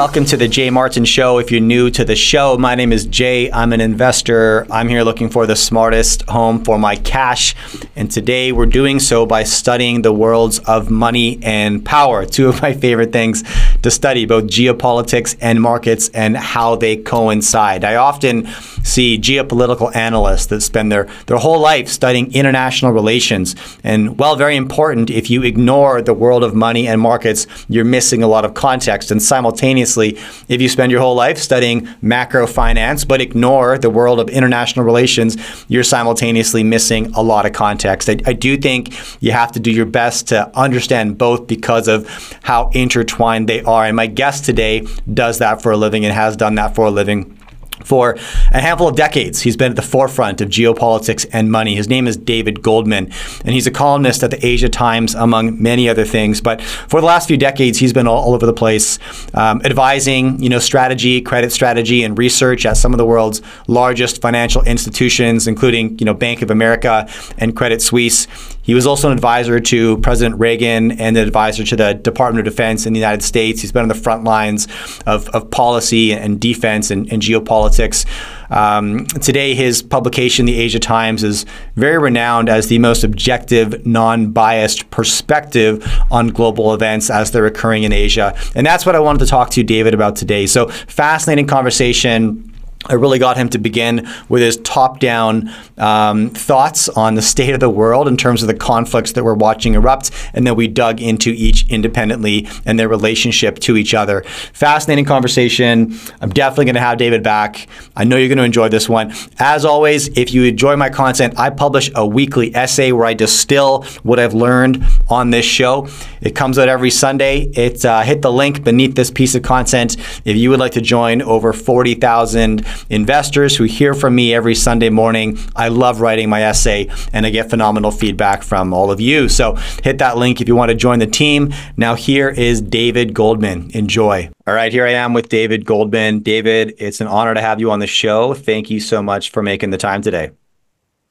welcome to the Jay Martin Show. If you're new to the show, my name is Jay. I'm an investor. I'm here looking for the smartest home for my cash. And today we're doing so by studying the worlds of money and power, two of my favorite things to study, both geopolitics and markets and how they coincide. I often see geopolitical analysts that spend their, their whole life studying international relations. And while very important, if you ignore the world of money and markets, you're missing a lot of context. And simultaneously, if you spend your whole life studying macro finance but ignore the world of international relations, you're simultaneously missing a lot of context. I, I do think you have to do your best to understand both because of how intertwined they are. And my guest today does that for a living and has done that for a living for a handful of decades, he's been at the forefront of geopolitics and money. His name is David Goldman, and he's a columnist at the Asia Times, among many other things. But for the last few decades, he's been all, all over the place, um, advising, you know, strategy, credit strategy, and research at some of the world's largest financial institutions, including, you know, Bank of America and Credit Suisse. He was also an advisor to President Reagan and an advisor to the Department of Defense in the United States. He's been on the front lines of, of policy and defense and, and geopolitics. Um, today, his publication, the Asia Times, is very renowned as the most objective, non biased perspective on global events as they're occurring in Asia. And that's what I wanted to talk to you, David, about today. So, fascinating conversation I really got him to begin with his top down um, thoughts on the state of the world in terms of the conflicts that we're watching erupt. And then we dug into each independently and their relationship to each other. Fascinating conversation. I'm definitely going to have David back. I know you're going to enjoy this one. As always, if you enjoy my content, I publish a weekly essay where I distill what I've learned on this show. It comes out every Sunday. It uh, hit the link beneath this piece of content if you would like to join over 40,000 investors who hear from me every Sunday morning. I love writing my essay and I get phenomenal feedback from all of you. So hit that link if you want to join the team. Now, here is David Goldman. Enjoy. All right, here I am with David Goldman. David, it's an honor to have you on the show. Thank you so much for making the time today.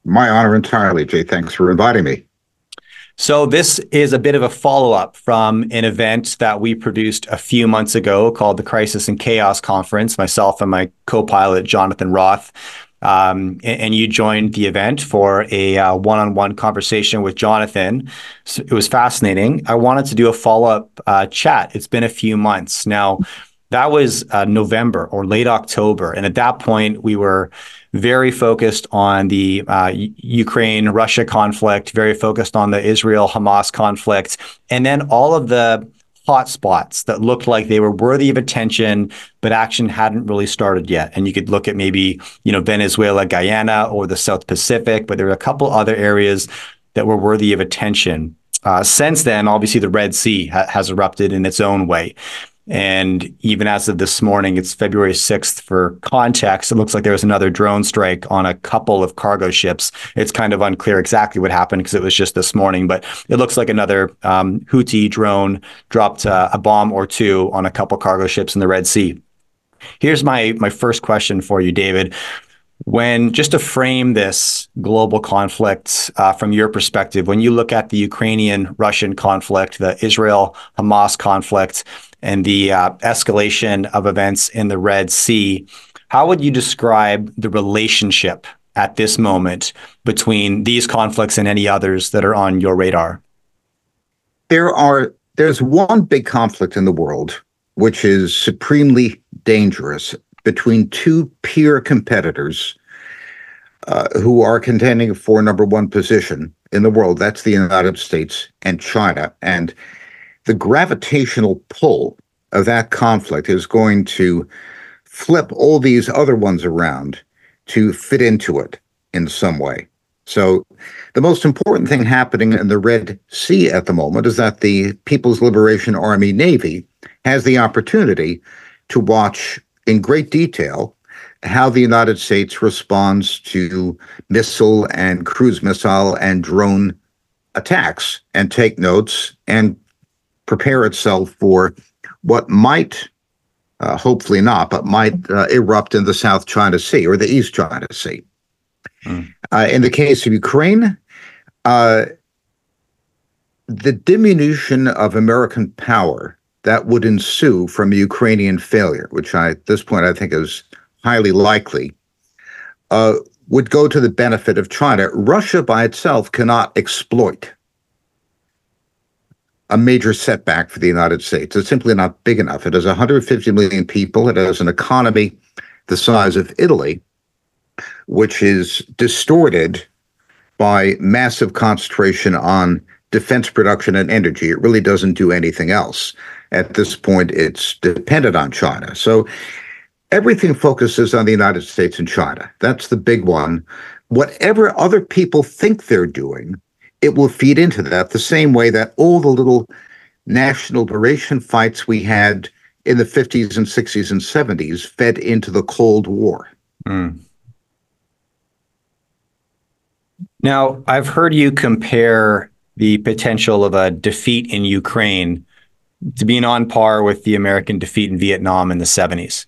My honor entirely, Jay. Thanks for inviting me. So, this is a bit of a follow up from an event that we produced a few months ago called the Crisis and Chaos Conference. Myself and my co pilot, Jonathan Roth. Um, and, you joined the event for a one on one conversation with Jonathan. So it was fascinating. I wanted to do a follow up uh, chat. It's been a few months. Now, that was uh, November or late October. And at that point, we were very focused on the uh, Ukraine Russia conflict, very focused on the Israel Hamas conflict, and then all of the hotspots that looked like they were worthy of attention, but action hadn't really started yet. And you could look at maybe, you know, Venezuela, Guyana, or the South Pacific, but there were a couple other areas that were worthy of attention. Uh, since then, obviously, the Red Sea ha- has erupted in its own way. And even as of this morning, it's February 6th for context. It looks like there was another drone strike on a couple of cargo ships. It's kind of unclear exactly what happened because it was just this morning, but it looks like another um, Houthi drone dropped uh, a bomb or two on a couple cargo ships in the Red Sea. Here's my my first question for you, David when just to frame this global conflict uh, from your perspective, when you look at the Ukrainian Russian conflict, the Israel Hamas conflict, and the uh, escalation of events in the Red Sea, how would you describe the relationship at this moment between these conflicts and any others that are on your radar? There are there's one big conflict in the world which is supremely dangerous between two peer competitors uh, who are contending for number one position in the world. That's the United States and China. And the gravitational pull of that conflict is going to flip all these other ones around to fit into it in some way. So, the most important thing happening in the Red Sea at the moment is that the People's Liberation Army Navy has the opportunity to watch in great detail how the United States responds to missile and cruise missile and drone attacks and take notes and prepare itself for what might, uh, hopefully not, but might uh, erupt in the South China Sea or the East China Sea. Mm. Uh, in the case of Ukraine, uh, the diminution of American power that would ensue from a Ukrainian failure, which I, at this point I think is highly likely, uh, would go to the benefit of China. Russia by itself cannot exploit a major setback for the United States. It's simply not big enough. It has 150 million people. It has an economy the size of Italy, which is distorted by massive concentration on defense production and energy. It really doesn't do anything else. At this point, it's dependent on China. So everything focuses on the United States and China. That's the big one. Whatever other people think they're doing, it will feed into that the same way that all the little national liberation fights we had in the 50s and 60s and 70s fed into the Cold War. Mm. Now, I've heard you compare the potential of a defeat in Ukraine to being on par with the American defeat in Vietnam in the 70s.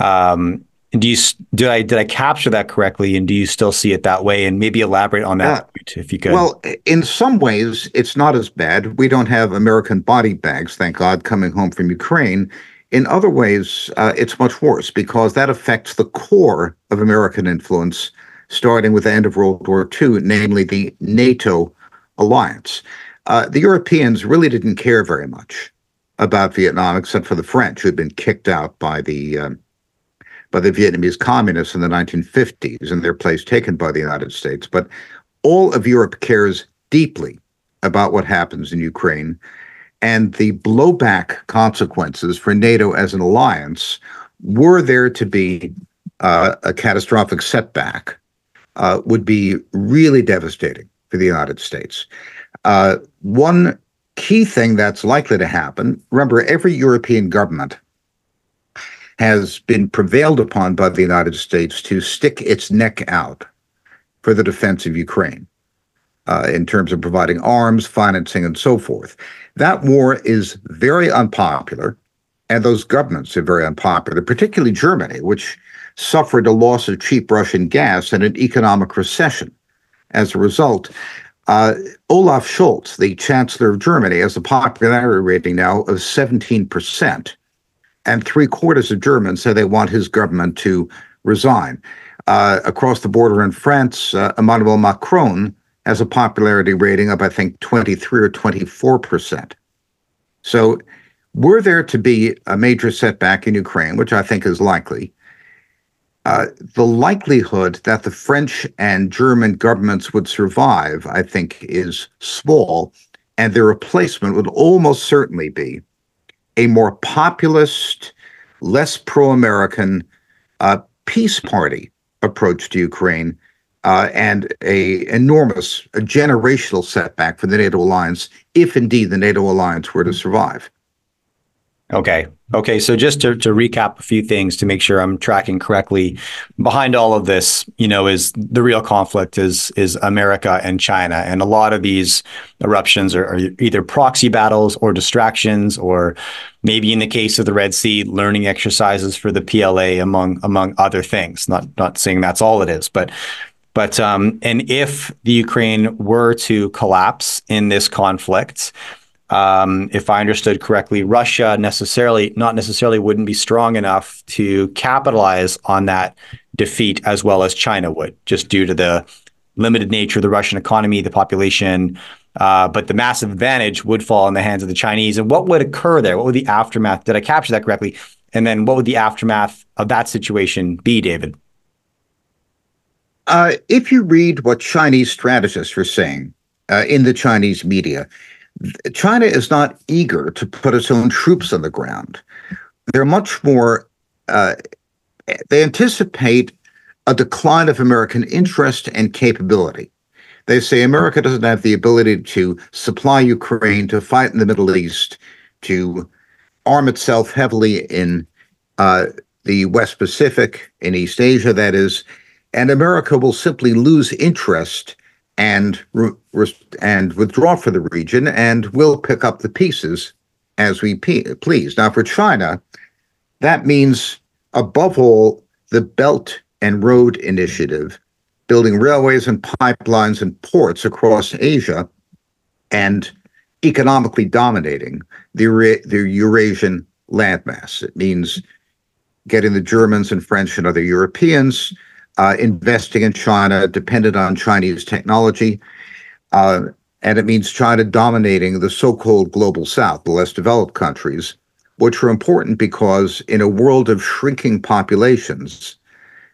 Um, do you did I did I capture that correctly? And do you still see it that way? And maybe elaborate on that uh, if you could. Well, in some ways, it's not as bad. We don't have American body bags, thank God, coming home from Ukraine. In other ways, uh, it's much worse because that affects the core of American influence, starting with the end of World War II, namely the NATO alliance. Uh, the Europeans really didn't care very much about Vietnam, except for the French, who had been kicked out by the um, by the Vietnamese communists in the 1950s and their place taken by the United States. But all of Europe cares deeply about what happens in Ukraine and the blowback consequences for NATO as an alliance were there to be uh, a catastrophic setback uh, would be really devastating for the United States. Uh, one key thing that's likely to happen remember, every European government has been prevailed upon by the United States to stick its neck out for the defense of Ukraine uh, in terms of providing arms, financing, and so forth. That war is very unpopular, and those governments are very unpopular, particularly Germany, which suffered a loss of cheap Russian gas and an economic recession. As a result, uh, Olaf Scholz, the Chancellor of Germany, has a popularity rating now of 17% and three quarters of Germans say they want his government to resign. Uh, across the border in France, uh, Emmanuel Macron has a popularity rating of, I think, 23 or 24 percent. So, were there to be a major setback in Ukraine, which I think is likely, uh, the likelihood that the French and German governments would survive, I think, is small, and their replacement would almost certainly be a more populist, less pro-American uh, peace party approach to Ukraine, uh, and a enormous, a generational setback for the NATO alliance, if indeed the NATO alliance were to survive. Okay. Okay. So just to, to recap a few things to make sure I'm tracking correctly, behind all of this, you know, is the real conflict is is America and China, and a lot of these eruptions are, are either proxy battles or distractions, or maybe in the case of the Red Sea, learning exercises for the PLA, among among other things. Not not saying that's all it is, but but um, and if the Ukraine were to collapse in this conflict um, if I understood correctly, Russia necessarily, not necessarily, wouldn't be strong enough to capitalize on that defeat as well as China would, just due to the limited nature of the Russian economy, the population. Uh, but the massive advantage would fall in the hands of the Chinese. And what would occur there? What would the aftermath? Did I capture that correctly? And then what would the aftermath of that situation be, David? Uh, if you read what Chinese strategists are saying uh, in the Chinese media, China is not eager to put its own troops on the ground. They're much more, uh, they anticipate a decline of American interest and capability. They say America doesn't have the ability to supply Ukraine, to fight in the Middle East, to arm itself heavily in uh, the West Pacific, in East Asia, that is, and America will simply lose interest and and withdraw for the region, and we'll pick up the pieces as we please. Now, for China, that means above all the Belt and Road Initiative, building railways and pipelines and ports across Asia, and economically dominating the, the Eurasian landmass. It means getting the Germans and French and other Europeans investing in China, dependent on Chinese technology. Uh, and it means China dominating the so called global south, the less developed countries, which are important because in a world of shrinking populations,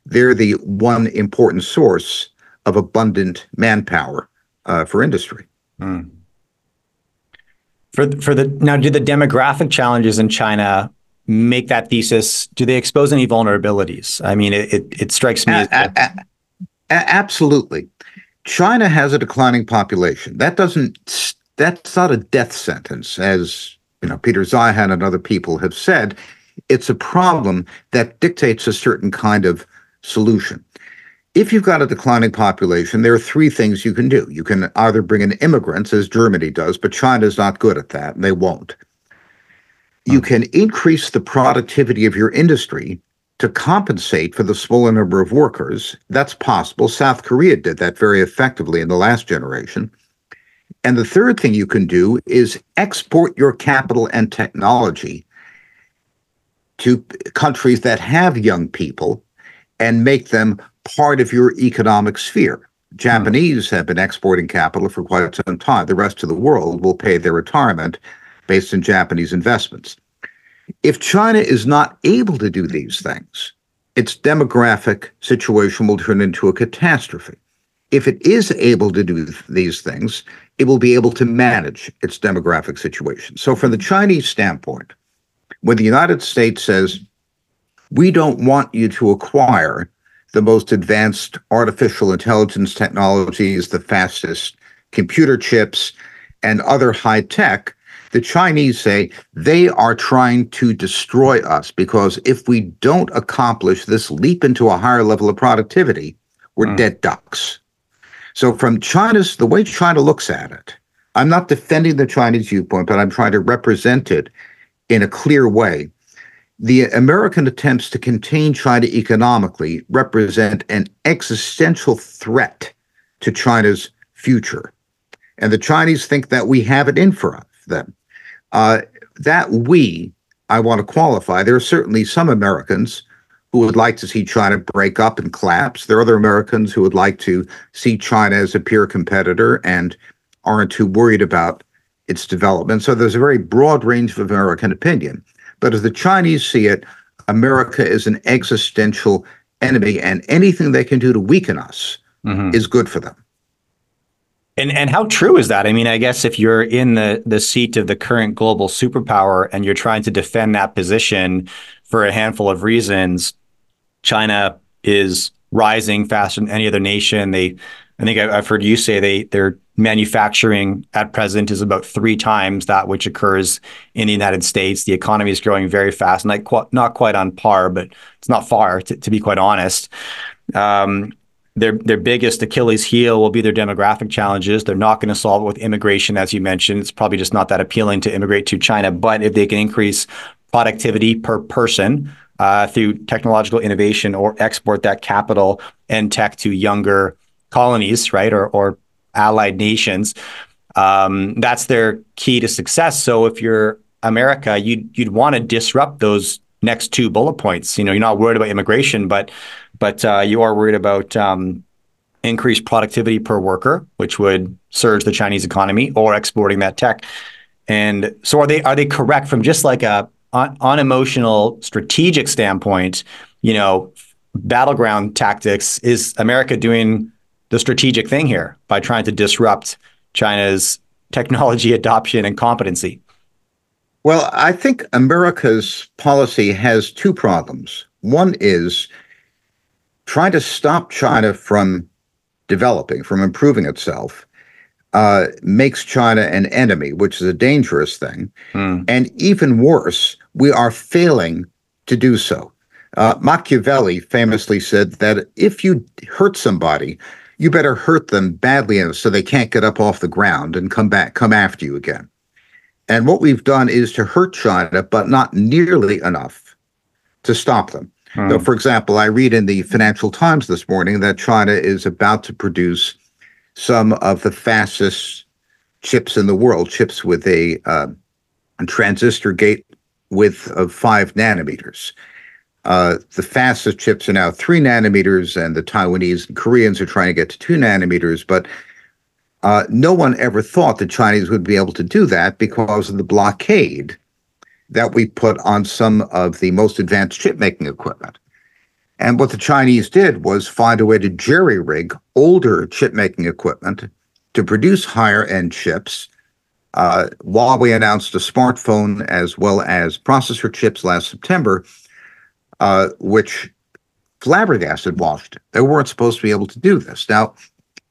they're the one important source of abundant manpower uh, for industry. Mm. For for the now, do the demographic challenges in China make that thesis? Do they expose any vulnerabilities? I mean, it it, it strikes me. A- as- a- a- absolutely, China has a declining population. That doesn't. That's not a death sentence, as you know. Peter Zeihan and other people have said. It's a problem that dictates a certain kind of solution if you've got a declining population, there are three things you can do. You can either bring in immigrants, as Germany does, but China's not good at that, and they won't. You can increase the productivity of your industry to compensate for the smaller number of workers. That's possible. South Korea did that very effectively in the last generation. And the third thing you can do is export your capital and technology to countries that have young people and make them part of your economic sphere. Hmm. Japanese have been exporting capital for quite some time. The rest of the world will pay their retirement based on Japanese investments. If China is not able to do these things, its demographic situation will turn into a catastrophe. If it is able to do these things, it will be able to manage its demographic situation. So, from the Chinese standpoint, when the United States says, we don't want you to acquire the most advanced artificial intelligence technologies, the fastest computer chips, and other high tech, the Chinese say they are trying to destroy us because if we don't accomplish this leap into a higher level of productivity, we're mm. dead ducks. So, from China's, the way China looks at it, I'm not defending the Chinese viewpoint, but I'm trying to represent it in a clear way the American attempts to contain China economically represent an existential threat to China's future. And the Chinese think that we have it in for them. Uh, that we, I want to qualify, there are certainly some Americans who would like to see China break up and collapse. There are other Americans who would like to see China as a peer competitor and aren't too worried about its development. So there's a very broad range of American opinion. But as the Chinese see it, America is an existential enemy, and anything they can do to weaken us mm-hmm. is good for them. And and how true is that? I mean, I guess if you're in the the seat of the current global superpower and you're trying to defend that position for a handful of reasons, China is rising faster than any other nation. They, I think I've heard you say they they're manufacturing at present is about three times that which occurs in the United States. The economy is growing very fast, not quite, not quite on par, but it's not far, to, to be quite honest. Um, their their biggest Achilles heel will be their demographic challenges. They're not going to solve it with immigration, as you mentioned. It's probably just not that appealing to immigrate to China. But if they can increase productivity per person uh, through technological innovation or export that capital and tech to younger colonies, right, or or allied nations. Um, that's their key to success. So if you're America, you'd you'd want to disrupt those next two bullet points. You know, you're not worried about immigration, but but uh, you are worried about um, increased productivity per worker, which would surge the Chinese economy, or exporting that tech. And so, are they are they correct from just like a unemotional strategic standpoint? You know, battleground tactics is America doing the strategic thing here by trying to disrupt China's technology adoption and competency? Well, I think America's policy has two problems. One is trying to stop China from developing, from improving itself, uh, makes China an enemy, which is a dangerous thing. Mm. And even worse, we are failing to do so. Uh, Machiavelli famously said that if you hurt somebody, you better hurt them badly enough so they can't get up off the ground and come back, come after you again. And what we've done is to hurt China, but not nearly enough to stop them. Hmm. So, for example, I read in the Financial Times this morning that China is about to produce some of the fastest chips in the world, chips with a, uh, a transistor gate width of five nanometers. Uh, the fastest chips are now three nanometers, and the Taiwanese and Koreans are trying to get to two nanometers. But uh, no one ever thought the Chinese would be able to do that because of the blockade that we put on some of the most advanced chip making equipment. And what the Chinese did was find a way to jerry rig older chip making equipment to produce higher end chips. Uh, Huawei announced a smartphone as well as processor chips last September, uh, which flabbergasted Washington. They weren't supposed to be able to do this. Now,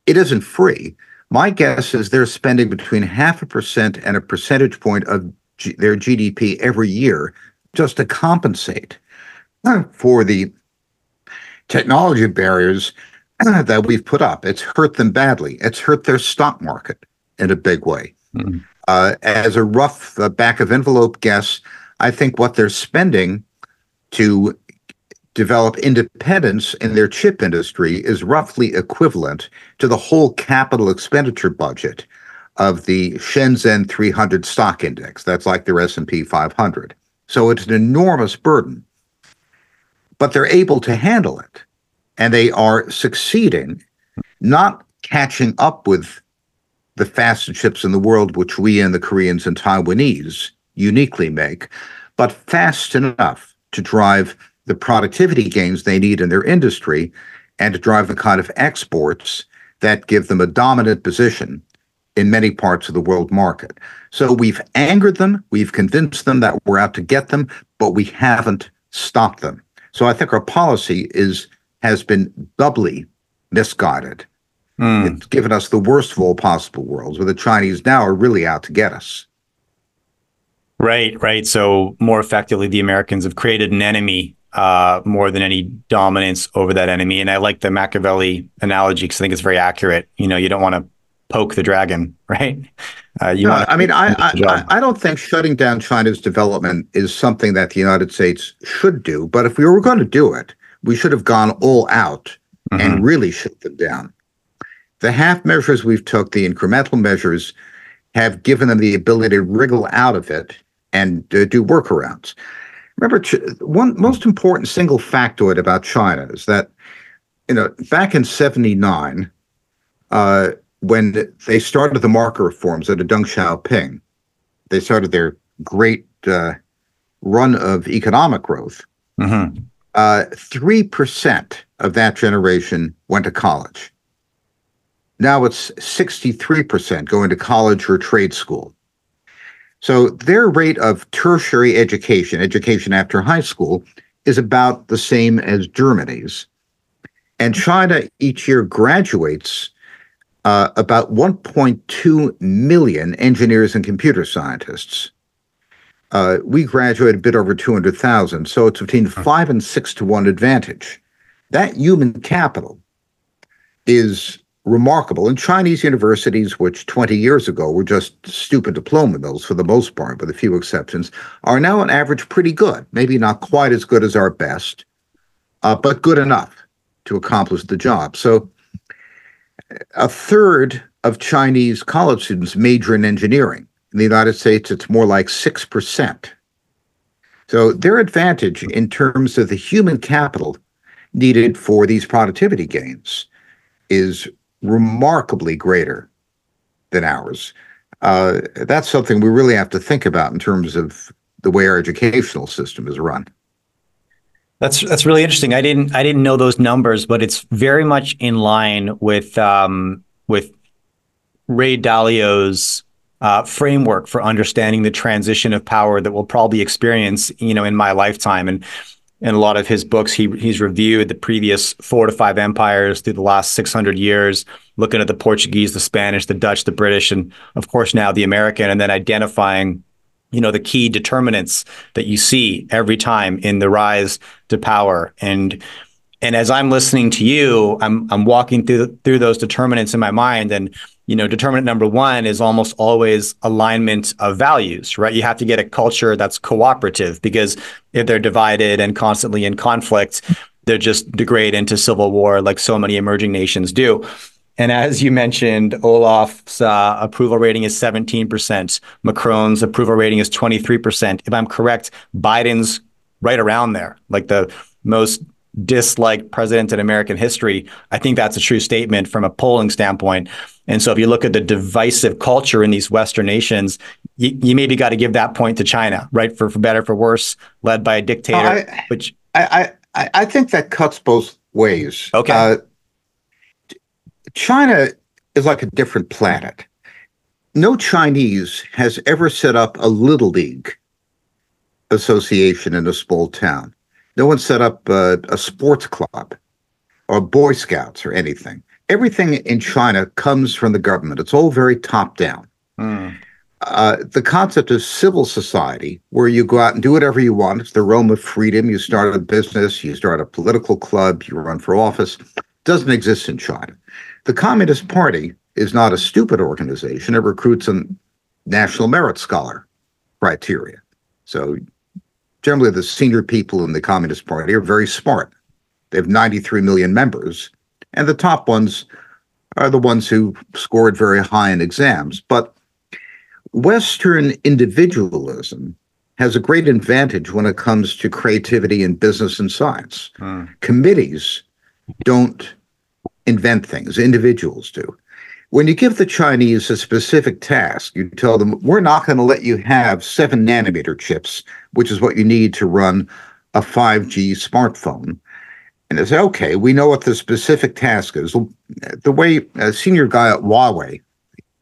it isn't free. My guess is they're spending between half a percent and a percentage point of G- their GDP every year just to compensate for the technology barriers that we've put up. It's hurt them badly. It's hurt their stock market in a big way. Mm-hmm. Uh, as a rough uh, back of envelope guess, I think what they're spending to develop independence in their chip industry is roughly equivalent to the whole capital expenditure budget of the Shenzhen 300 stock index. That's like their S&P 500. So it's an enormous burden. But they're able to handle it and they are succeeding not catching up with the fastest chips in the world which we and the Koreans and Taiwanese uniquely make, but fast enough to drive the productivity gains they need in their industry and to drive the kind of exports that give them a dominant position in many parts of the world market. So we've angered them, we've convinced them that we're out to get them, but we haven't stopped them. So I think our policy is has been doubly misguided. Mm. It's given us the worst of all possible worlds, where the Chinese now are really out to get us. Right, right. So more effectively, the Americans have created an enemy uh, more than any dominance over that enemy. And I like the Machiavelli analogy because I think it's very accurate. You know, you don't want to poke the dragon, right? Uh, you no, I mean, I, I, I don't think shutting down China's development is something that the United States should do. But if we were going to do it, we should have gone all out mm-hmm. and really shut them down. The half measures we've took, the incremental measures, have given them the ability to wriggle out of it and uh, do workarounds. Remember, one most important single factoid about China is that, you know, back in '79, uh, when they started the market reforms under Deng Xiaoping, they started their great uh, run of economic growth. Mm-hmm. Uh, 3% of that generation went to college. Now it's 63% going to college or trade school. So their rate of tertiary education, education after high school, is about the same as Germany's. And China each year graduates uh, about 1.2 million engineers and computer scientists. Uh, we graduate a bit over 200,000, so it's between five and six to one advantage. That human capital is remarkable. And Chinese universities, which 20 years ago were just stupid diploma mills for the most part, with a few exceptions, are now on average pretty good. Maybe not quite as good as our best, uh, but good enough to accomplish the job. So a third of Chinese college students major in engineering. In the United States, it's more like 6%. So their advantage in terms of the human capital needed for these productivity gains is remarkably greater than ours. Uh, that's something we really have to think about in terms of the way our educational system is run. That's that's really interesting. I didn't I didn't know those numbers, but it's very much in line with um, with Ray Dalio's uh, framework for understanding the transition of power that we'll probably experience, you know, in my lifetime. And in a lot of his books, he he's reviewed the previous four to five empires through the last 600 years, looking at the Portuguese, the Spanish, the Dutch, the British, and of course now the American, and then identifying you know the key determinants that you see every time in the rise to power. And and as i'm listening to you i'm i'm walking through through those determinants in my mind and you know determinant number 1 is almost always alignment of values right you have to get a culture that's cooperative because if they're divided and constantly in conflict they just degrade into civil war like so many emerging nations do And as you mentioned, Olaf's uh, approval rating is 17%. Macron's approval rating is 23%. If I'm correct, Biden's right around there, like the most disliked president in American history. I think that's a true statement from a polling standpoint. And so if you look at the divisive culture in these Western nations, you, you maybe got to give that point to China, right? For, for better, for worse, led by a dictator. I, which I, I, I think that cuts both ways. Okay. Uh, China is like a different planet. No Chinese has ever set up a little league association in a small town. No one set up a, a sports club or Boy Scouts or anything. Everything in China comes from the government. It's all very top down. Mm. Uh, the concept of civil society, where you go out and do whatever you want, it's the realm of freedom. You start a business, you start a political club, you run for office, doesn't exist in China. The Communist Party is not a stupid organization. It recruits a national merit scholar criteria. So generally the senior people in the Communist Party are very smart. They have 93 million members, and the top ones are the ones who scored very high in exams. But Western individualism has a great advantage when it comes to creativity in business and science. Hmm. Committees don't invent things, individuals do. When you give the Chinese a specific task, you tell them, we're not going to let you have seven nanometer chips, which is what you need to run a 5G smartphone. And they say, okay, we know what the specific task is. The way a senior guy at Huawei,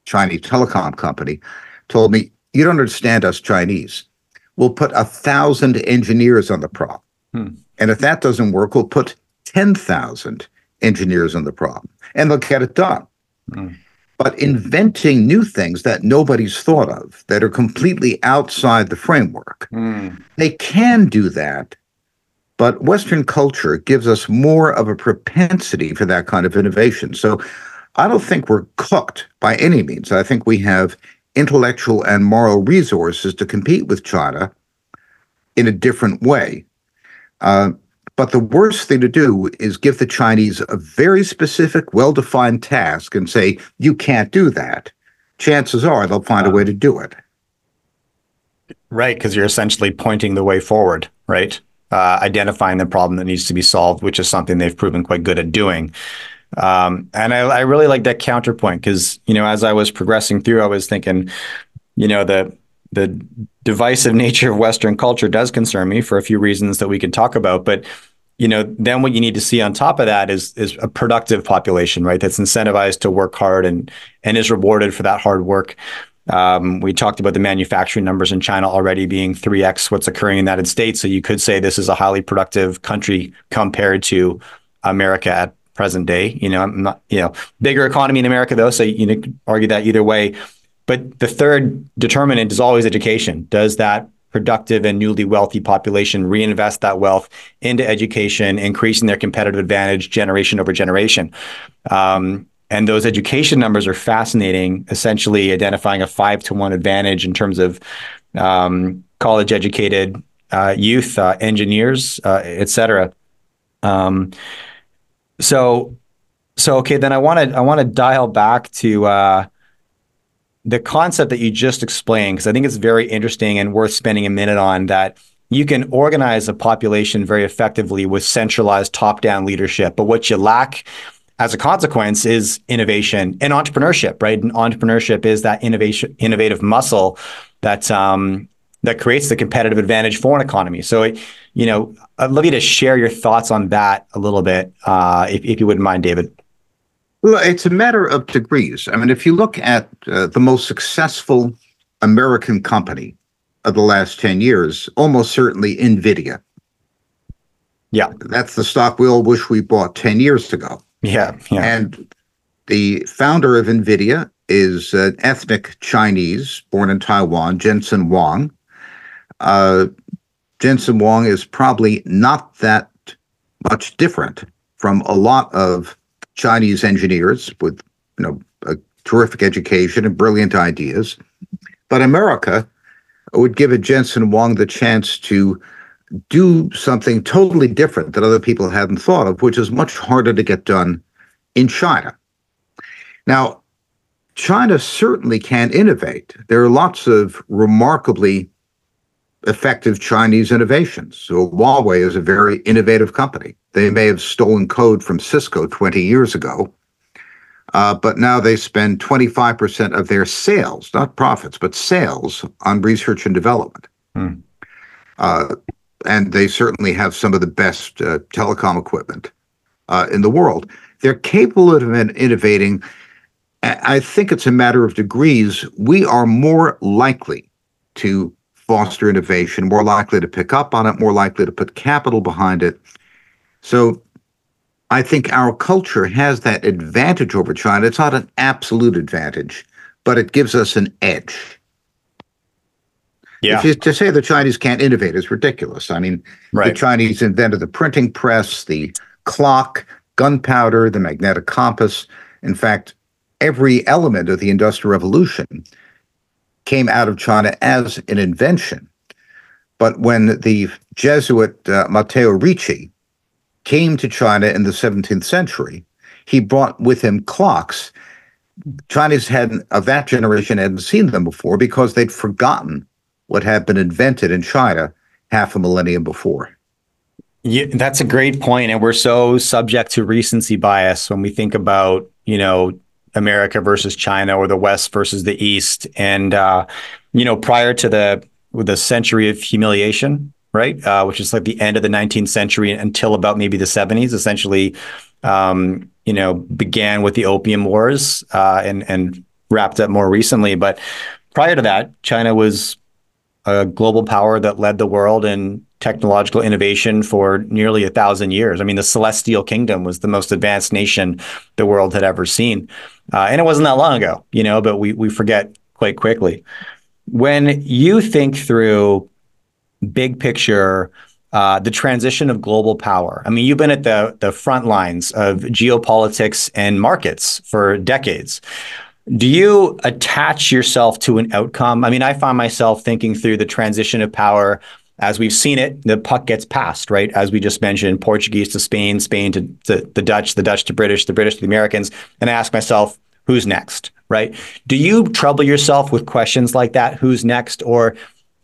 Chinese telecom company, told me, you don't understand us Chinese. We'll put a thousand engineers on the problem. Hmm. And if that doesn't work, we'll put 10,000 engineers on the problem and they'll get it done. Mm. But inventing new things that nobody's thought of that are completely outside the framework, mm. they can do that. But Western culture gives us more of a propensity for that kind of innovation. So I don't think we're cooked by any means. I think we have intellectual and moral resources to compete with China in a different way. Uh, but the worst thing to do is give the Chinese a very specific, well defined task and say, you can't do that. Chances are they'll find a way to do it. Right, because you're essentially pointing the way forward, right? Uh, identifying the problem that needs to be solved, which is something they've proven quite good at doing. Um, and I, I, really like that counterpoint because, you know, as I was progressing through, I was thinking, you know, the the divisive nature of Western culture does concern me for a few reasons that we can talk about. But you know, then what you need to see on top of that is is a productive population, right? That's incentivized to work hard and and is rewarded for that hard work. Um, we talked about the manufacturing numbers in China already being 3x what's occurring in the United States. So you could say this is a highly productive country compared to America at present day. You know, I'm not, you know, bigger economy in America though. So you know, argue that either way. But the third determinant is always education. Does that productive and newly wealthy population reinvest that wealth into education, increasing their competitive advantage generation over generation? Um, and those education numbers are fascinating, essentially identifying a five to one advantage in terms of um, college educated uh, youth, uh, engineers, uh, et cetera. Um, so, so okay, then I want to I want to dial back to uh, the concept that you just explained, because I think it's very interesting and worth spending a minute on that you can organize a population very effectively with centralized top down leadership. But what you lack as a consequence is innovation and entrepreneurship, right? And entrepreneurship is that innovation, innovative muscle that um, that creates the competitive advantage for an economy. So, it, you know, I'd love you to share your thoughts on that a little bit, uh, if, if you wouldn't mind, David. Well, it's a matter of degrees. I mean, if you look at uh, the most successful American company of the last 10 years, almost certainly NVIDIA. Yeah. That's the stock we all wish we bought 10 years ago. Yeah. yeah. And the founder of NVIDIA is an ethnic Chinese born in Taiwan, Jensen Huang. Uh, Jensen Huang is probably not that much different from a lot of Chinese engineers with you know a terrific education and brilliant ideas. But America would give a Jensen Huang the chance to do something totally different that other people hadn't thought of, which is much harder to get done in China. Now, China certainly can innovate. There are lots of remarkably effective Chinese innovations. So Huawei is a very innovative company. They may have stolen code from Cisco 20 years ago, uh, but now they spend 25% of their sales, not profits, but sales on research and development. Hmm. Uh, and they certainly have some of the best uh, telecom equipment uh, in the world. They're capable of innovating I think it's a matter of degrees. We are more likely to foster innovation, more likely to pick up on it, more likely to put capital behind it. So I think our culture has that advantage over China. It's not an absolute advantage, but it gives us an edge. Yeah. To say the Chinese can't innovate is ridiculous. I mean, right. the Chinese invented the printing press, the clock, gunpowder, the magnetic compass. In fact, every element of the Industrial Revolution came out of China as an invention. But when the Jesuit uh, Matteo Ricci came to China in the 17th century, he brought with him clocks. Chinese hadn't, of that generation, hadn't seen them before because they'd forgotten what had been invented in China half a millennium before. Yeah, that's a great point, and we're so subject to recency bias when we think about you know America versus China or the West versus the East. And uh, you know, prior to the the century of humiliation, right, uh, which is like the end of the 19th century until about maybe the 70s, essentially, um, you know, began with the Opium Wars uh, and and wrapped up more recently. But prior to that, China was a global power that led the world in technological innovation for nearly a thousand years. I mean, the Celestial Kingdom was the most advanced nation the world had ever seen. Uh, and it wasn't that long ago, you know, but we, we forget quite quickly. When you think through big picture, uh, the transition of global power. I mean, you've been at the the front lines of geopolitics and markets for decades. Do you attach yourself to an outcome? I mean, I find myself thinking through the transition of power as we've seen it, the puck gets passed, right? As we just mentioned, Portuguese to Spain, Spain to, to the Dutch, the Dutch to British, the British to the Americans. And I ask myself, who's next, right? Do you trouble yourself with questions like that? Who's next? Or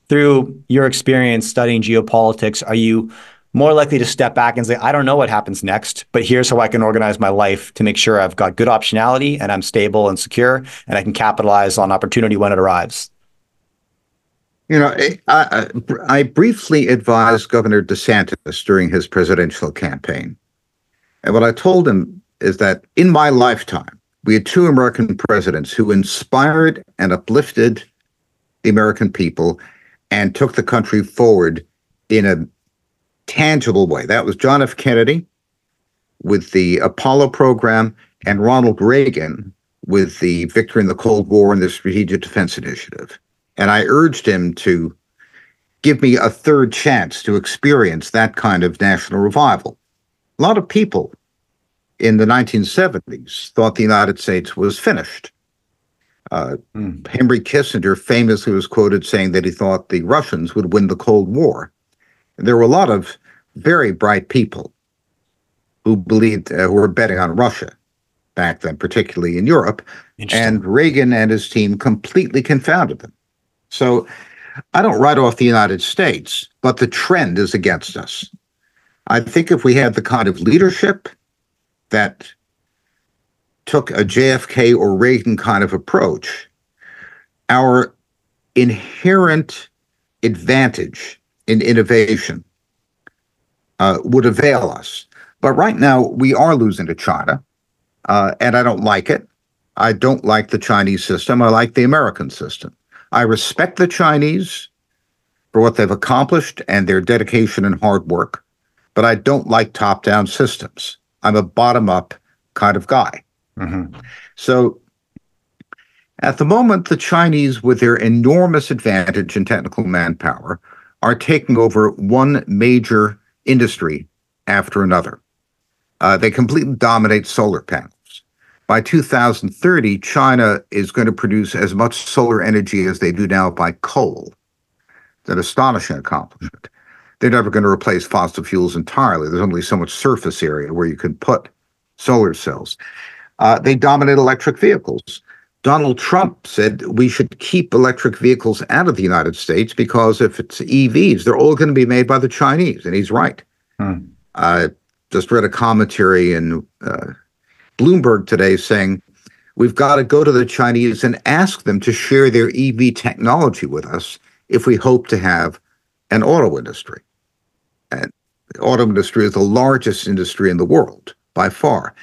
through your experience studying geopolitics, are you more likely to step back and say, I don't know what happens next, but here's how I can organize my life to make sure I've got good optionality and I'm stable and secure and I can capitalize on opportunity when it arrives? You know, eh, I, I, briefly advised Governor DeSantis during his presidential campaign. And what I told him is that in my lifetime, we had two American presidents who inspired and uplifted the American people and took the country forward in a tangible way. That was John F. Kennedy with the Apollo program and Ronald Reagan with the victory in the Cold War and the Strategic Defense Initiative. And I urged him to give me a third chance to experience that kind of national revival. A lot of people in the 1970s thought the United States was finished. Uh, mm. Henry Kissinger famously was quoted saying that he thought the Russians would win the Cold War. There were a lot of very bright people who believed, uh, who were betting on Russia back then, particularly in Europe. And Reagan and his team completely confounded them. So I don't write off the United States, but the trend is against us. I think if we had the kind of leadership that took a JFK or Reagan kind of approach, our inherent advantage in innovation uh, would avail us. But right now, we are losing to China, uh, and I don't like it. I don't like the Chinese system. I like the American system. I respect the Chinese for what they've accomplished and their dedication and hard work, but I don't like top down systems. I'm a bottom up kind of guy. Mm-hmm. So at the moment, the Chinese, with their enormous advantage in technical manpower, are taking over one major industry after another. Uh, they completely dominate solar panels. By 2030, China is going to produce as much solar energy as they do now by coal. It's an astonishing accomplishment. They're never going to replace fossil fuels entirely. There's only so much surface area where you can put solar cells. Uh, they dominate electric vehicles. Donald Trump said we should keep electric vehicles out of the United States because if it's EVs, they're all going to be made by the Chinese, and he's right. Hmm. I just read a commentary in uh, Bloomberg today saying we've got to go to the Chinese and ask them to share their EV technology with us if we hope to have an auto industry. And the auto industry is the largest industry in the world by far.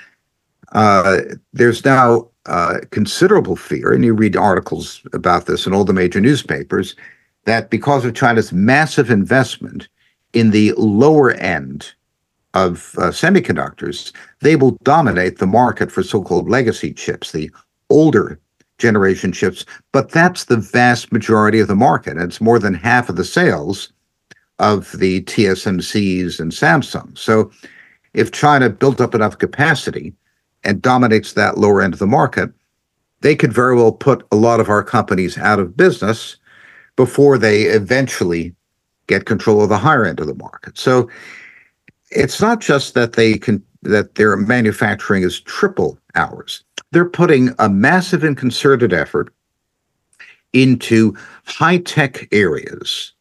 Uh, there's now uh, considerable fear, and you read articles about this in all the major newspapers, that because of China's massive investment in the lower end of uh, semiconductors, they will dominate the market for so called legacy chips, the older generation chips. But that's the vast majority of the market. It's more than half of the sales of the TSMCs and Samsung. So if China built up enough capacity and dominates that lower end of the market, they could very well put a lot of our companies out of business before they eventually get control of the higher end of the market. So it's not just that they can that their manufacturing is triple ours. They're putting a massive and concerted effort into high tech areas,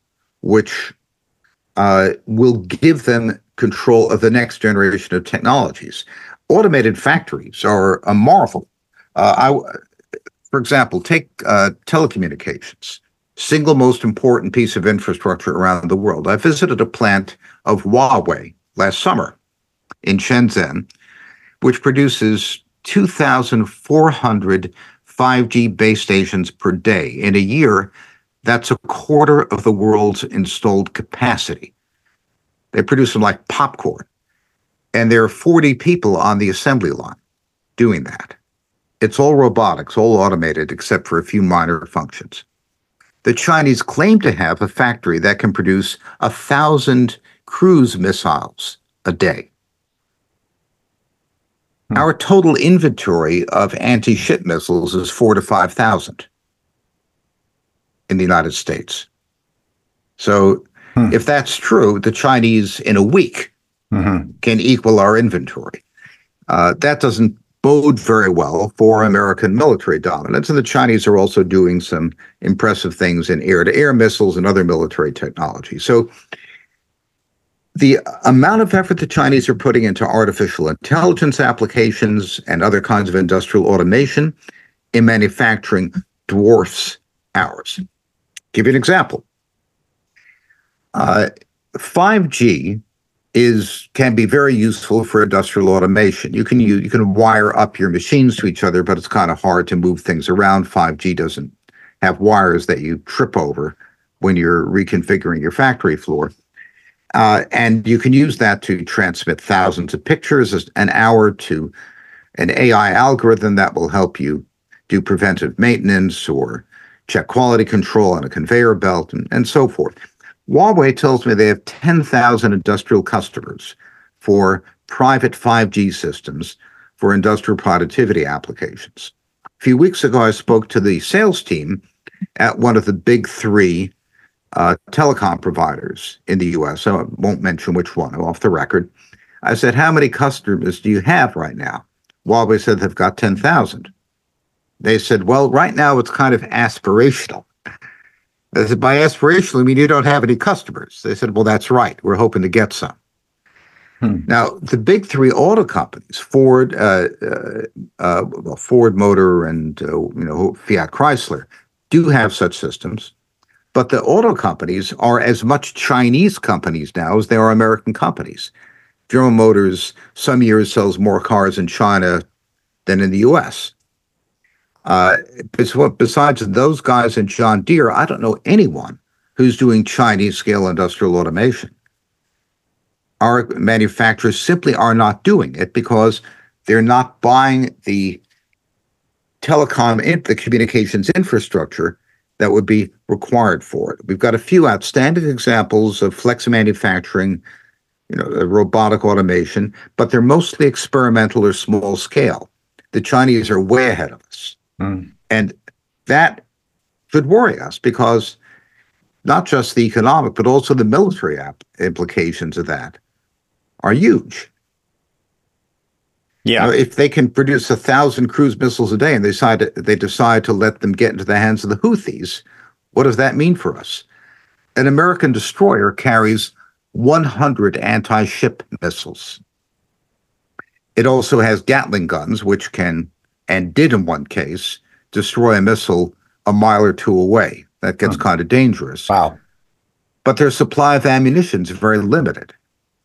which uh, will give them control of the next generation of technologies. Automated factories are a marvel. Uh, I, for example, take uh, telecommunications, single most important piece of infrastructure around the world. I visited a plant of Huawei last summer in Shenzhen, which produces 2,400 5G base stations per day. In a year, that's a quarter of the world's installed capacity. They produce them like popcorn. And there are 40 people on the assembly line doing that. It's all robotics, all automated, except for a few minor functions. The Chinese claim to have a factory that can produce a thousand cruise missiles a day. Hmm. Our total inventory of anti ship missiles is four to 5,000 in the United States. So, hmm. if that's true, the Chinese in a week mm-hmm. can equal our inventory. Uh, that doesn't bode very well for American military dominance. And the Chinese are also doing some impressive things in air to air missiles and other military technology. So, the amount of effort the Chinese are putting into artificial intelligence applications and other kinds of industrial automation in manufacturing dwarfs ours. Give you an example. Uh, 5G is can be very useful for industrial automation. You can you, you can wire up your machines to each other, but it's kind of hard to move things around. 5G doesn't have wires that you trip over when you're reconfiguring your factory floor. Uh, and you can use that to transmit thousands of pictures an hour to an AI algorithm that will help you do preventive maintenance or check quality control on a conveyor belt and, and so forth. Huawei tells me they have 10,000 industrial customers for private 5G systems for industrial productivity applications. A few weeks ago, I spoke to the sales team at one of the big three uh, telecom providers in the US. I won't mention which one, off the record. I said, How many customers do you have right now? Huawei said they've got 10,000. They said, Well, right now it's kind of aspirational. I said, By aspirational, I mean you don't have any customers. They said, Well, that's right. We're hoping to get some. Hmm. Now, the big three auto companies, Ford, uh, uh, uh, well, Ford Motor, and uh, you know Fiat Chrysler, do have such systems. But the auto companies are as much Chinese companies now as they are American companies. General Motors, some years, sells more cars in China than in the US. Uh, besides those guys and John Deere, I don't know anyone who's doing Chinese scale industrial automation. Our manufacturers simply are not doing it because they're not buying the telecom, the communications infrastructure that would be required for it. We've got a few outstanding examples of flex manufacturing, you know, robotic automation, but they're mostly experimental or small scale. The Chinese are way ahead of us. Mm. And that should worry us because not just the economic, but also the military implications of that are huge. Yeah. You know, if they can produce a thousand cruise missiles a day and they decide to, they decide to let them get into the hands of the Houthis, what does that mean for us? An American destroyer carries 100 anti-ship missiles. It also has Gatling guns, which can and did in one case destroy a missile a mile or two away. That gets hmm. kind of dangerous. Wow. But their supply of ammunition is very limited.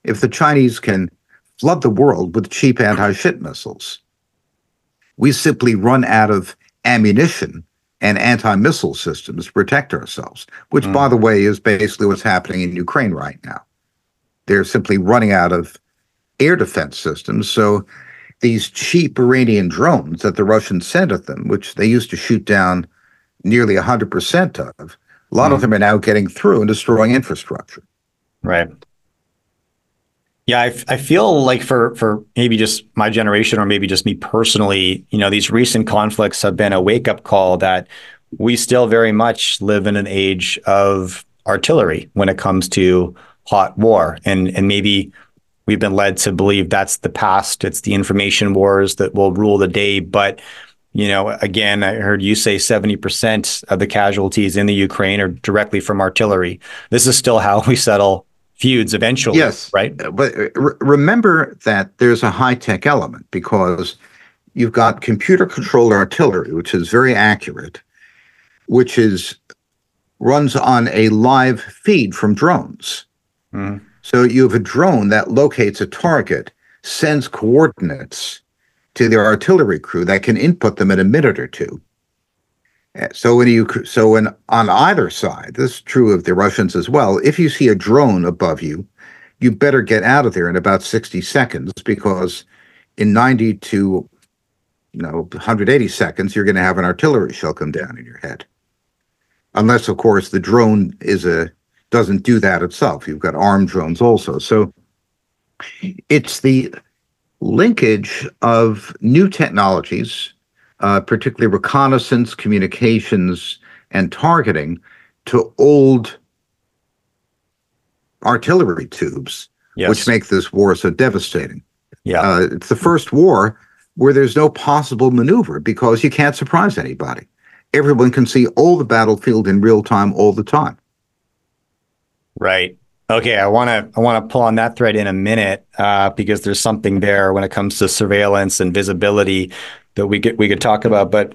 If the Chinese can flood the world with cheap anti ship missiles, we simply run out of ammunition and anti missile systems to protect ourselves, which, mm. by the way, is basically what's happening in Ukraine right now. They're simply running out of air defense systems. So these cheap Iranian drones that the Russians sent at them, which they used to shoot down nearly 100% of, a lot mm. of them are now getting through and destroying infrastructure. Right. Yeah, I, I feel like for for maybe just my generation or maybe just me personally, you know, these recent conflicts have been a wake up call that we still very much live in an age of artillery when it comes to hot war, and and maybe we've been led to believe that's the past. It's the information wars that will rule the day, but you know, again, I heard you say 70% of the casualties in the Ukraine are directly from artillery. This is still how we settle feuds eventually. Yes. Right. But uh, re- remember that there's a high tech element because you've got computer controlled artillery, which is very accurate, which is runs on a live feed from drones. Mm. So you have a drone that locates a target, sends coordinates to the artillery crew that can input them in a minute or two. So when you so when on either side, this is true of the Russians as well. If you see a drone above you, you better get out of there in about 60 seconds because in 90 to you know 180 seconds you're going to have an artillery shell come down in your head. Unless of course the drone is a doesn't do that itself. You've got armed drones also. So it's the linkage of new technologies particularly reconnaissance, communications, and targeting, to old artillery tubes, yes. which make this war so devastating. Yeah, uh, it's the first war where there's no possible maneuver because you can't surprise anybody. Everyone can see all the battlefield in real time all the time. Right. Okay, I want to I want to pull on that thread in a minute uh, because there's something there when it comes to surveillance and visibility that we could we could talk about. But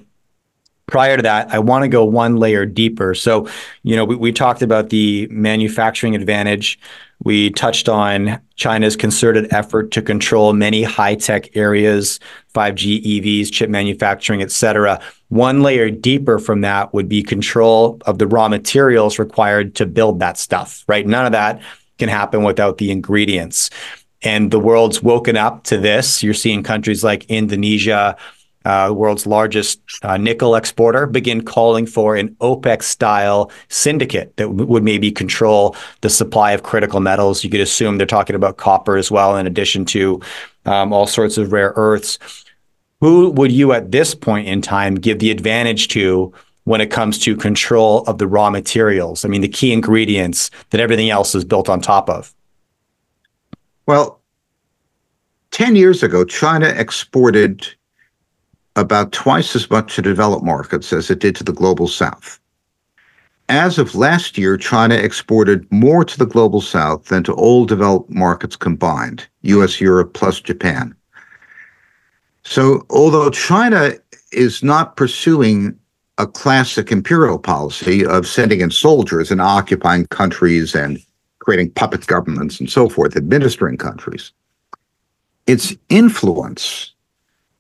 prior to that, I want to go one layer deeper. So, you know, we, we talked about the manufacturing advantage. We touched on China's concerted effort to control many high-tech areas, 5G, EVs, chip manufacturing, et cetera. One layer deeper from that would be control of the raw materials required to build that stuff, right? None of that can happen without the ingredients. And the world's woken up to this. You're seeing countries like Indonesia, uh, the world's largest uh, nickel exporter, begin calling for an OPEC style syndicate that w- would maybe control the supply of critical metals. You could assume they're talking about copper as well, in addition to um, all sorts of rare earths. Who would you at this point in time give the advantage to when it comes to control of the raw materials? I mean, the key ingredients that everything else is built on top of. Well, 10 years ago, China exported about twice as much to developed markets as it did to the global south. As of last year, China exported more to the global south than to all developed markets combined, US, Europe, plus Japan. So, although China is not pursuing a classic imperial policy of sending in soldiers and occupying countries and creating puppet governments and so forth, administering countries, its influence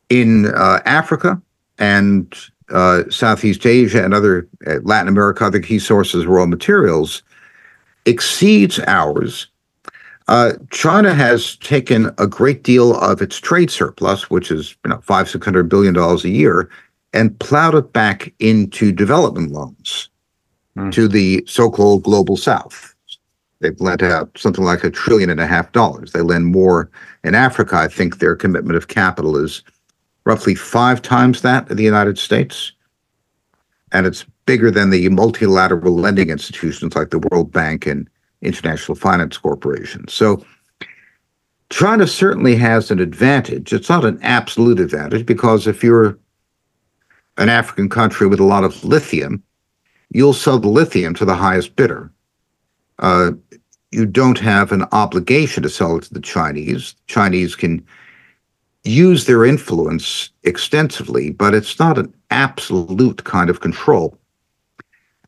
in uh, Africa and uh, Southeast Asia and other uh, Latin America, other key sources of raw materials, exceeds ours. Uh, China has taken a great deal of its trade surplus, which is you know five six hundred billion dollars a year, and plowed it back into development loans mm. to the so-called global South. They've lent out something like a trillion and a half dollars. They lend more in Africa. I think their commitment of capital is roughly five times that of the United States. And it's bigger than the multilateral lending institutions like the World Bank and International Finance Corporation. So China certainly has an advantage. It's not an absolute advantage because if you're an African country with a lot of lithium, you'll sell the lithium to the highest bidder. Uh, you don't have an obligation to sell it to the Chinese. Chinese can use their influence extensively, but it's not an absolute kind of control.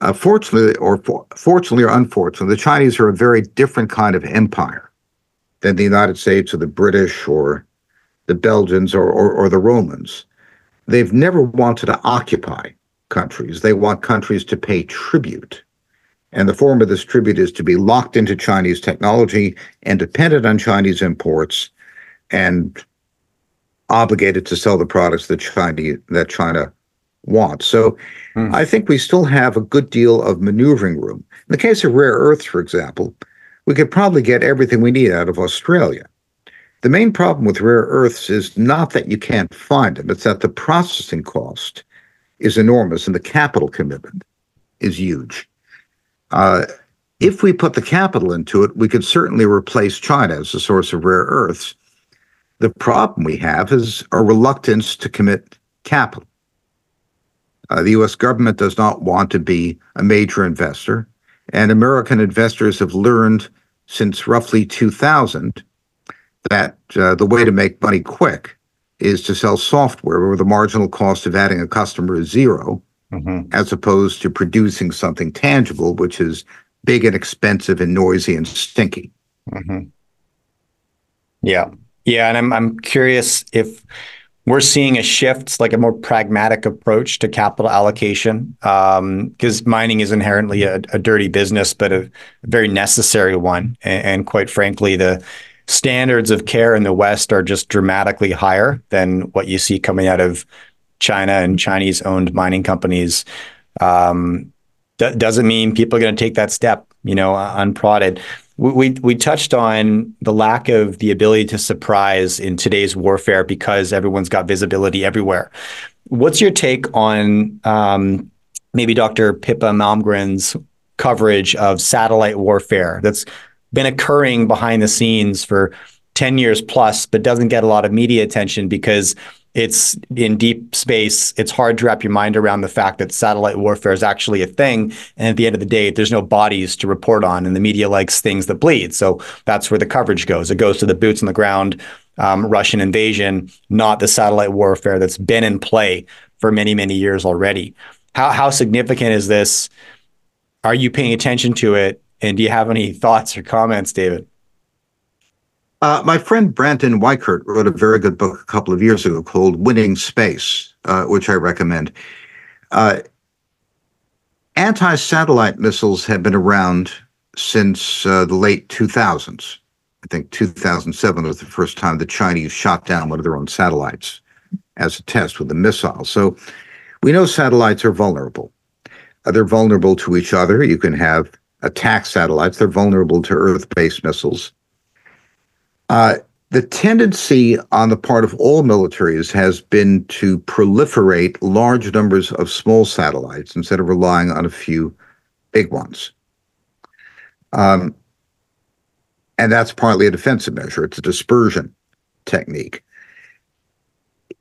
Uh, fortunately, or for, fortunately or unfortunately, the Chinese are a very different kind of empire than the United States or the British or the Belgians or, or, or the Romans. They've never wanted to occupy countries. They want countries to pay tribute. And the form of this tribute is to be locked into Chinese technology and dependent on Chinese imports and obligated to sell the products that China that China wants. So mm. I think we still have a good deal of maneuvering room. In the case of rare earths, for example, we could probably get everything we need out of Australia. The main problem with rare earths is not that you can't find them, it's that the processing cost is enormous and the capital commitment is huge. Uh, if we put the capital into it, we could certainly replace China as a source of rare earths. The problem we have is a reluctance to commit capital. Uh, the US government does not want to be a major investor, and American investors have learned since roughly 2000 that uh, the way to make money quick is to sell software where the marginal cost of adding a customer is 0 mm-hmm. as opposed to producing something tangible, which is big and expensive and noisy and stinky. Mm-hmm. Yeah. Yeah, and I'm I'm curious if we're seeing a shift, like a more pragmatic approach to capital allocation, because um, mining is inherently a, a, dirty business, but a very necessary one. And, and, quite frankly, the standards of care in the West are just dramatically higher than what you see coming out of China and Chinese-owned mining companies. Um, doesn't mean people are going to take that step, you know, unprodded we we touched on the lack of the ability to surprise in today's warfare because everyone's got visibility everywhere. What's your take on um, maybe Dr. Pippa Malmgren's coverage of satellite warfare that's been occurring behind the scenes for 10 years plus, but doesn't get a lot of media attention because it's in deep space. It's hard to wrap your mind around the fact that satellite warfare is actually a thing. And at the end of the day, there's no bodies to report on, and the media likes things that bleed. So that's where the coverage goes. It goes to the boots on the ground um, Russian invasion, not the satellite warfare that's been in play for many, many years already. How, how significant is this? Are you paying attention to it? And do you have any thoughts or comments, David? Uh, my friend Brandon Weichert wrote a very good book a couple of years ago called Winning Space, uh, which I recommend. Uh, Anti satellite missiles have been around since uh, the late 2000s. I think 2007 was the first time the Chinese shot down one of their own satellites as a test with a missile. So we know satellites are vulnerable. Uh, they're vulnerable to each other. You can have attack satellites, they're vulnerable to Earth based missiles. Uh, the tendency on the part of all militaries has been to proliferate large numbers of small satellites instead of relying on a few big ones. Um, and that's partly a defensive measure, it's a dispersion technique.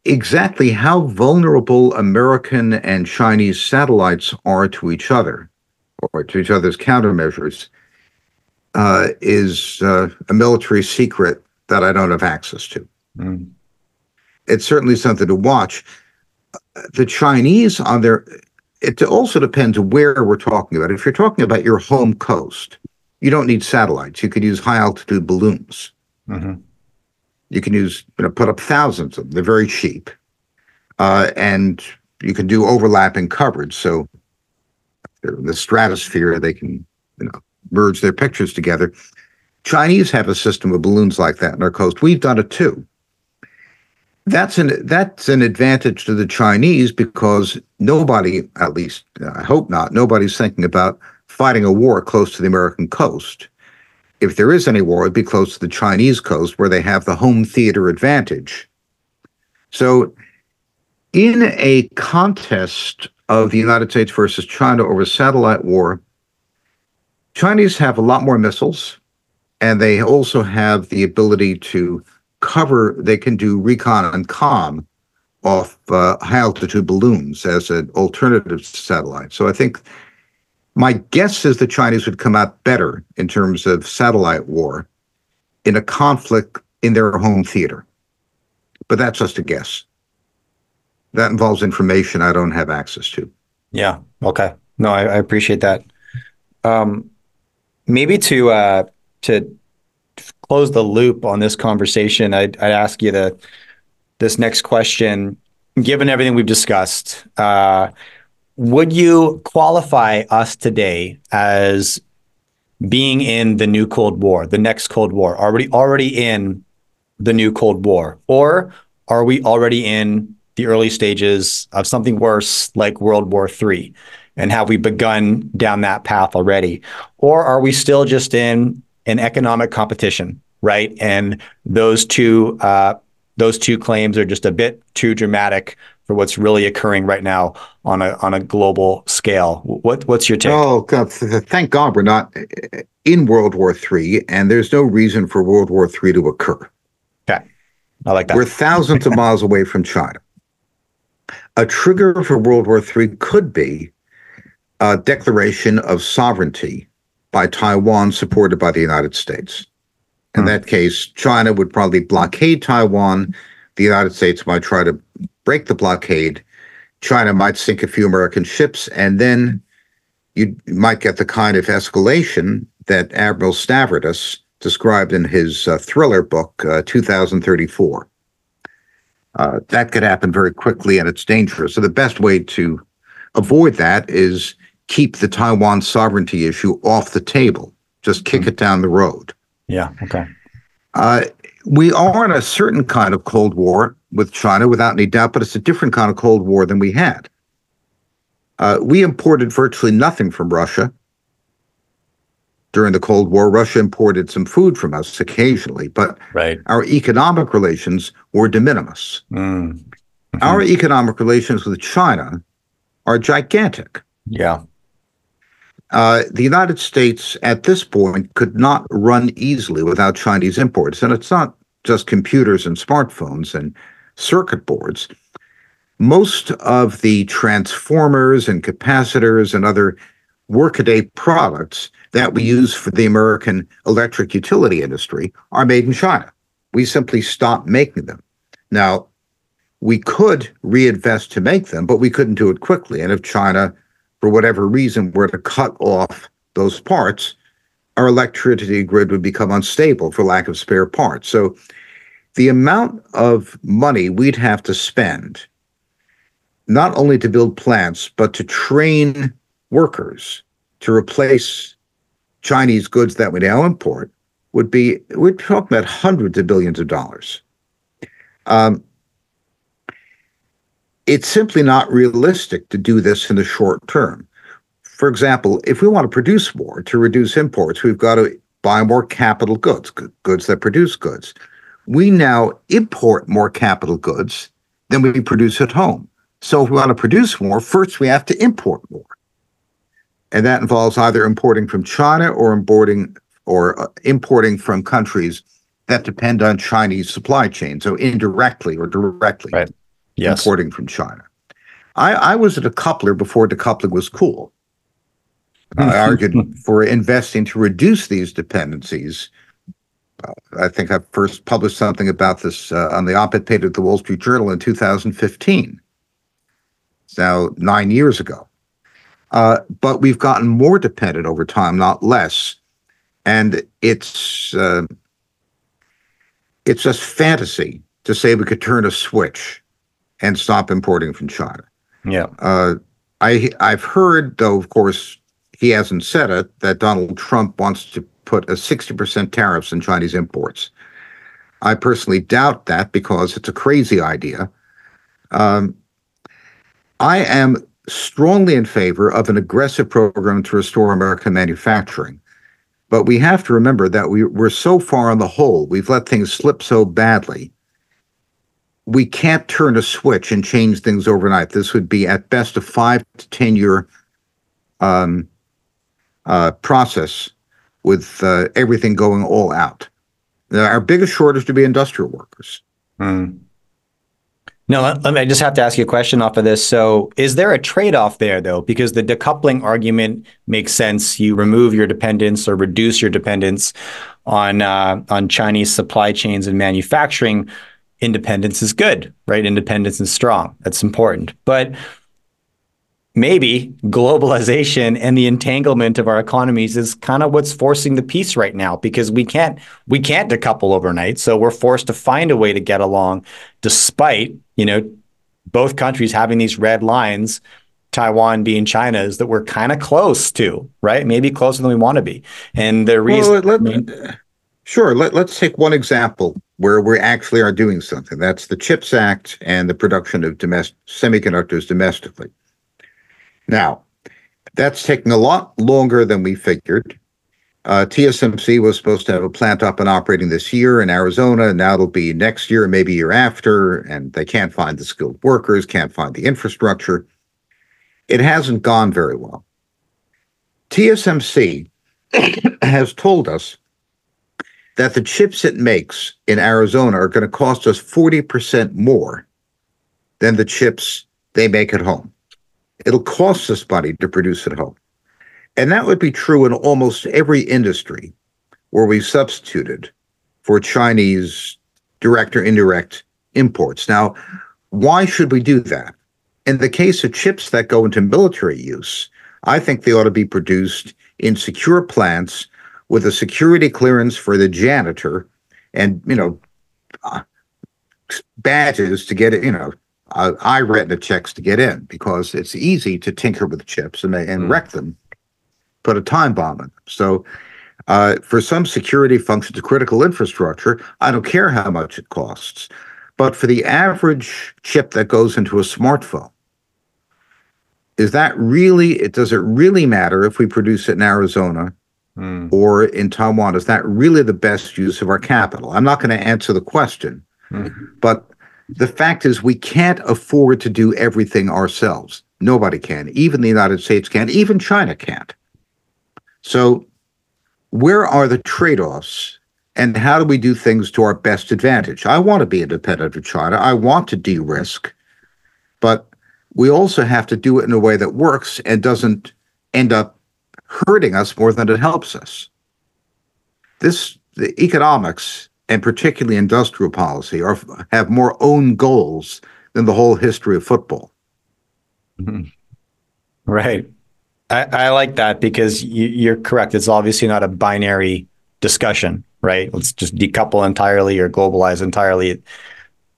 Exactly how vulnerable American and Chinese satellites are to each other or to each other's countermeasures uh, is uh, a military secret that I don't have access to. Mm. It's certainly something to watch. The Chinese on their, it also depends where we're talking about. If you're talking about your home coast, you don't need satellites. You could use high altitude balloons. Mm-hmm. You can use, you know, put up thousands of them. They're very cheap. Uh, and you can do overlapping coverage. So they're in the stratosphere, they can, you know, merge their pictures together. Chinese have a system of balloons like that on our coast. We've done it too. That's an that's an advantage to the Chinese because nobody, at least I hope not, nobody's thinking about fighting a war close to the American coast. If there is any war, it'd be close to the Chinese coast where they have the home theater advantage. So, in a contest of the United States versus China over satellite war, Chinese have a lot more missiles. and they also have the ability to cover. They can do recon and com off uh, high altitude balloons as an alternative to satellite. So I think my guess is the Chinese would come out better in terms of satellite war in a conflict in their home theater. But that's just a guess. That involves information I don't have access to. Yeah. Okay. No, I, I appreciate that. Um, maybe to uh, to close the loop on this conversation, I'd, I'd ask you the this next question. Given everything we've discussed, uh, would you qualify us today as being in the new Cold War, the next Cold War? Already already in the new Cold War, or are we already in the early stages of something worse like World War III? And have we begun down that path already? Or are we still just in an economic competition, right? And those two uh, those two claims are just a bit too dramatic for what's really occurring right now on a on a global scale. What what's your take? Oh, God, thank God we're not in World War III, and there's no reason for World War III to occur. Okay, I like that. We're thousands of miles away from China. A trigger for World War III could be a declaration of sovereignty by Taiwan, supported by the United States. In hmm. that case, China would probably blockade Taiwan. The United States might try to break the blockade. China might sink a few American ships, and then you might get the kind of escalation that Admiral Stavridis described in his uh, thriller book, uh, 2034. Uh, that could happen very quickly, and it's dangerous. So the best way to avoid that is keep the Taiwan sovereignty issue off the table. Just kick mm-hmm. it down the road. Yeah. Okay. Uh, we are in a certain kind of Cold War with China, without any doubt, but it's a different kind of Cold War than we had. Uh, we imported virtually nothing from Russia during the Cold War. Russia imported some food from us occasionally, but right. our economic relations were de minimis. Mm. Mm-hmm. Our economic relations with China are gigantic. Yeah. Uh, the United States at this point could not run easily without Chinese imports. And it's not just computers and smartphones and circuit boards. Most of the transformers and capacitors and other workaday products that we use for the American electric utility industry are made in China. We simply stopped making them. Now, we could reinvest to make them, but we couldn't do it quickly. And if China for whatever reason, were to cut off those parts, our electricity grid would become unstable for lack of spare parts. So the amount of money we'd have to spend, not only to build plants, but to train workers to replace Chinese goods that we now import, would be, we're talking about hundreds of billions of dollars. Um, it's simply not realistic to do this in the short term. For example, if we want to produce more to reduce imports, we've got to buy more capital goods, goods that produce goods. We now import more capital goods than we produce at home. So if we want to produce more, first we have to import more. And that involves either importing from China or importing or uh, importing from countries that depend on Chinese supply chains, so indirectly or directly. Right yes. importing from China. I, I was at a coupler before decoupling was cool. I argued for investing to reduce these dependencies. Uh, I think I first published something about this uh, on the op-ed page of the Wall Street Journal in 2015. It's now nine years ago. Uh, but we've gotten more dependent over time, not less. And it's uh, it's just fantasy to say we could turn a switch and stop importing from China. Yeah. Uh, I I've heard, though, of course, he hasn't said it, that Donald Trump wants to put a 60% tariffs on Chinese imports. I personally doubt that because it's a crazy idea. Um, I am strongly in favor of an aggressive program to restore American manufacturing. But we have to remember that we, we're so far on the hole, we've let things slip so badly we can't turn a switch and change things overnight. This would be at best a five to ten year um, uh, process with uh, everything going all out. Now, our biggest shortage to be industrial workers. Mm. No, let, let me, I just have to ask you a question off of this. So, is there a trade off there, though? Because the decoupling argument makes sense. You remove your dependence or reduce your dependence on uh, on Chinese supply chains and manufacturing. Independence is good, right? Independence is strong. That's important. But maybe globalization and the entanglement of our economies is kind of what's forcing the peace right now because we can't we can't decouple overnight so we're forced to find a way to get along despite you know both countries having these red lines Taiwan being China's that we're kind of close to, right? Maybe closer than we want to be. And the reason. Well, let, I mean, sure. Let, let's take one example where we actually are doing something. That's the CHIPS Act and the production of domestic semiconductors domestically. Now, that's taking a lot longer than we figured. Uh, TSMC was supposed to have a plant up and operating this year in Arizona. And now it'll be next year, maybe year after, and they can't find the skilled workers, can't find the infrastructure. It hasn't gone very well. TSMC has told us that the chips it makes in Arizona are going to cost us 40% more than the chips they make at home. It'll cost us money to produce at home. And that would be true in almost every industry where we substituted for Chinese direct or indirect imports. Now, why should we do that? In the case of chips that go into military use, I think they ought to be produced in secure plants with a security clearance for the janitor and, you know, uh, badges to get it, you know, uh, I retina checks to get in because it's easy to tinker with chips and, and mm. wreck them, put a time bomb in them. So, uh, for some security functions of critical infrastructure, I don't care how much it costs. But for the average chip that goes into a smartphone, is that really, it does it really matter if we produce it in Arizona mm. or in Taiwan? Is that really the best use of our capital? I'm not going to answer the question, mm. but the fact is, we can't afford to do everything ourselves. Nobody can. Even the United States can't. Even China can't. So, where are the trade offs and how do we do things to our best advantage? I want to be independent of China. I want to de risk, but we also have to do it in a way that works and doesn't end up hurting us more than it helps us. This, the economics and particularly industrial policy, are have more own goals than the whole history of football. Mm-hmm. Right. I, I, like that because you, are correct. It's obviously not a binary discussion, right? Let's just decouple entirely or globalize entirely.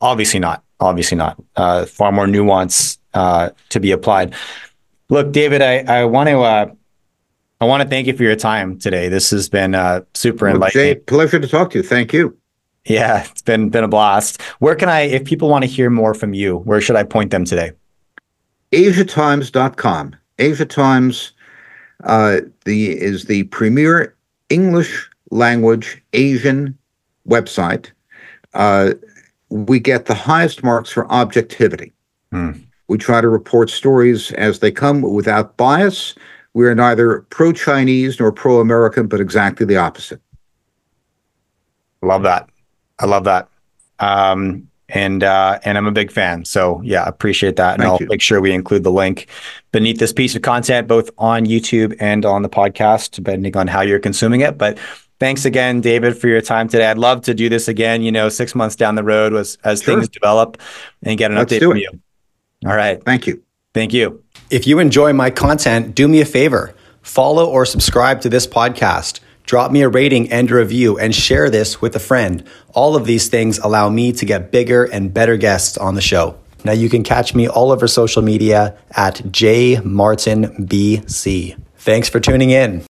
Obviously not. Obviously not. Uh, far more nuance uh, to be applied. Look, David, I, I want to uh, I want to thank you for your time today. This has been uh, super well, enlightening. Jay, pleasure to talk to you. Thank you. Yeah, it's been been a blast. Where can I, if people want to hear more from you, where should I point them today? AsiaTimes.com. Asia Times uh, the is the premier English language Asian website. Uh, we get the highest marks for objectivity. Hmm. We try to report stories as they come without bias. We are neither pro Chinese nor pro American, but exactly the opposite. Love that. I love that. Um, and uh, and I'm a big fan. So yeah, appreciate that. And Thank I'll you. make sure we include the link beneath this piece of content, both on YouTube and on the podcast, depending on how you're consuming it. But thanks again, David, for your time today. I'd love to do this again. You know, six months down the road, as as sure. things develop, and get an Let's update from you. All right. Thank you. Thank you. If you enjoy my content, do me a favor: follow or subscribe to this podcast. Drop me a rating and a review and share this with a friend. All of these things allow me to get bigger and better guests on the show. Now you can catch me all over social media at jaymartinbc. Thanks for tuning in.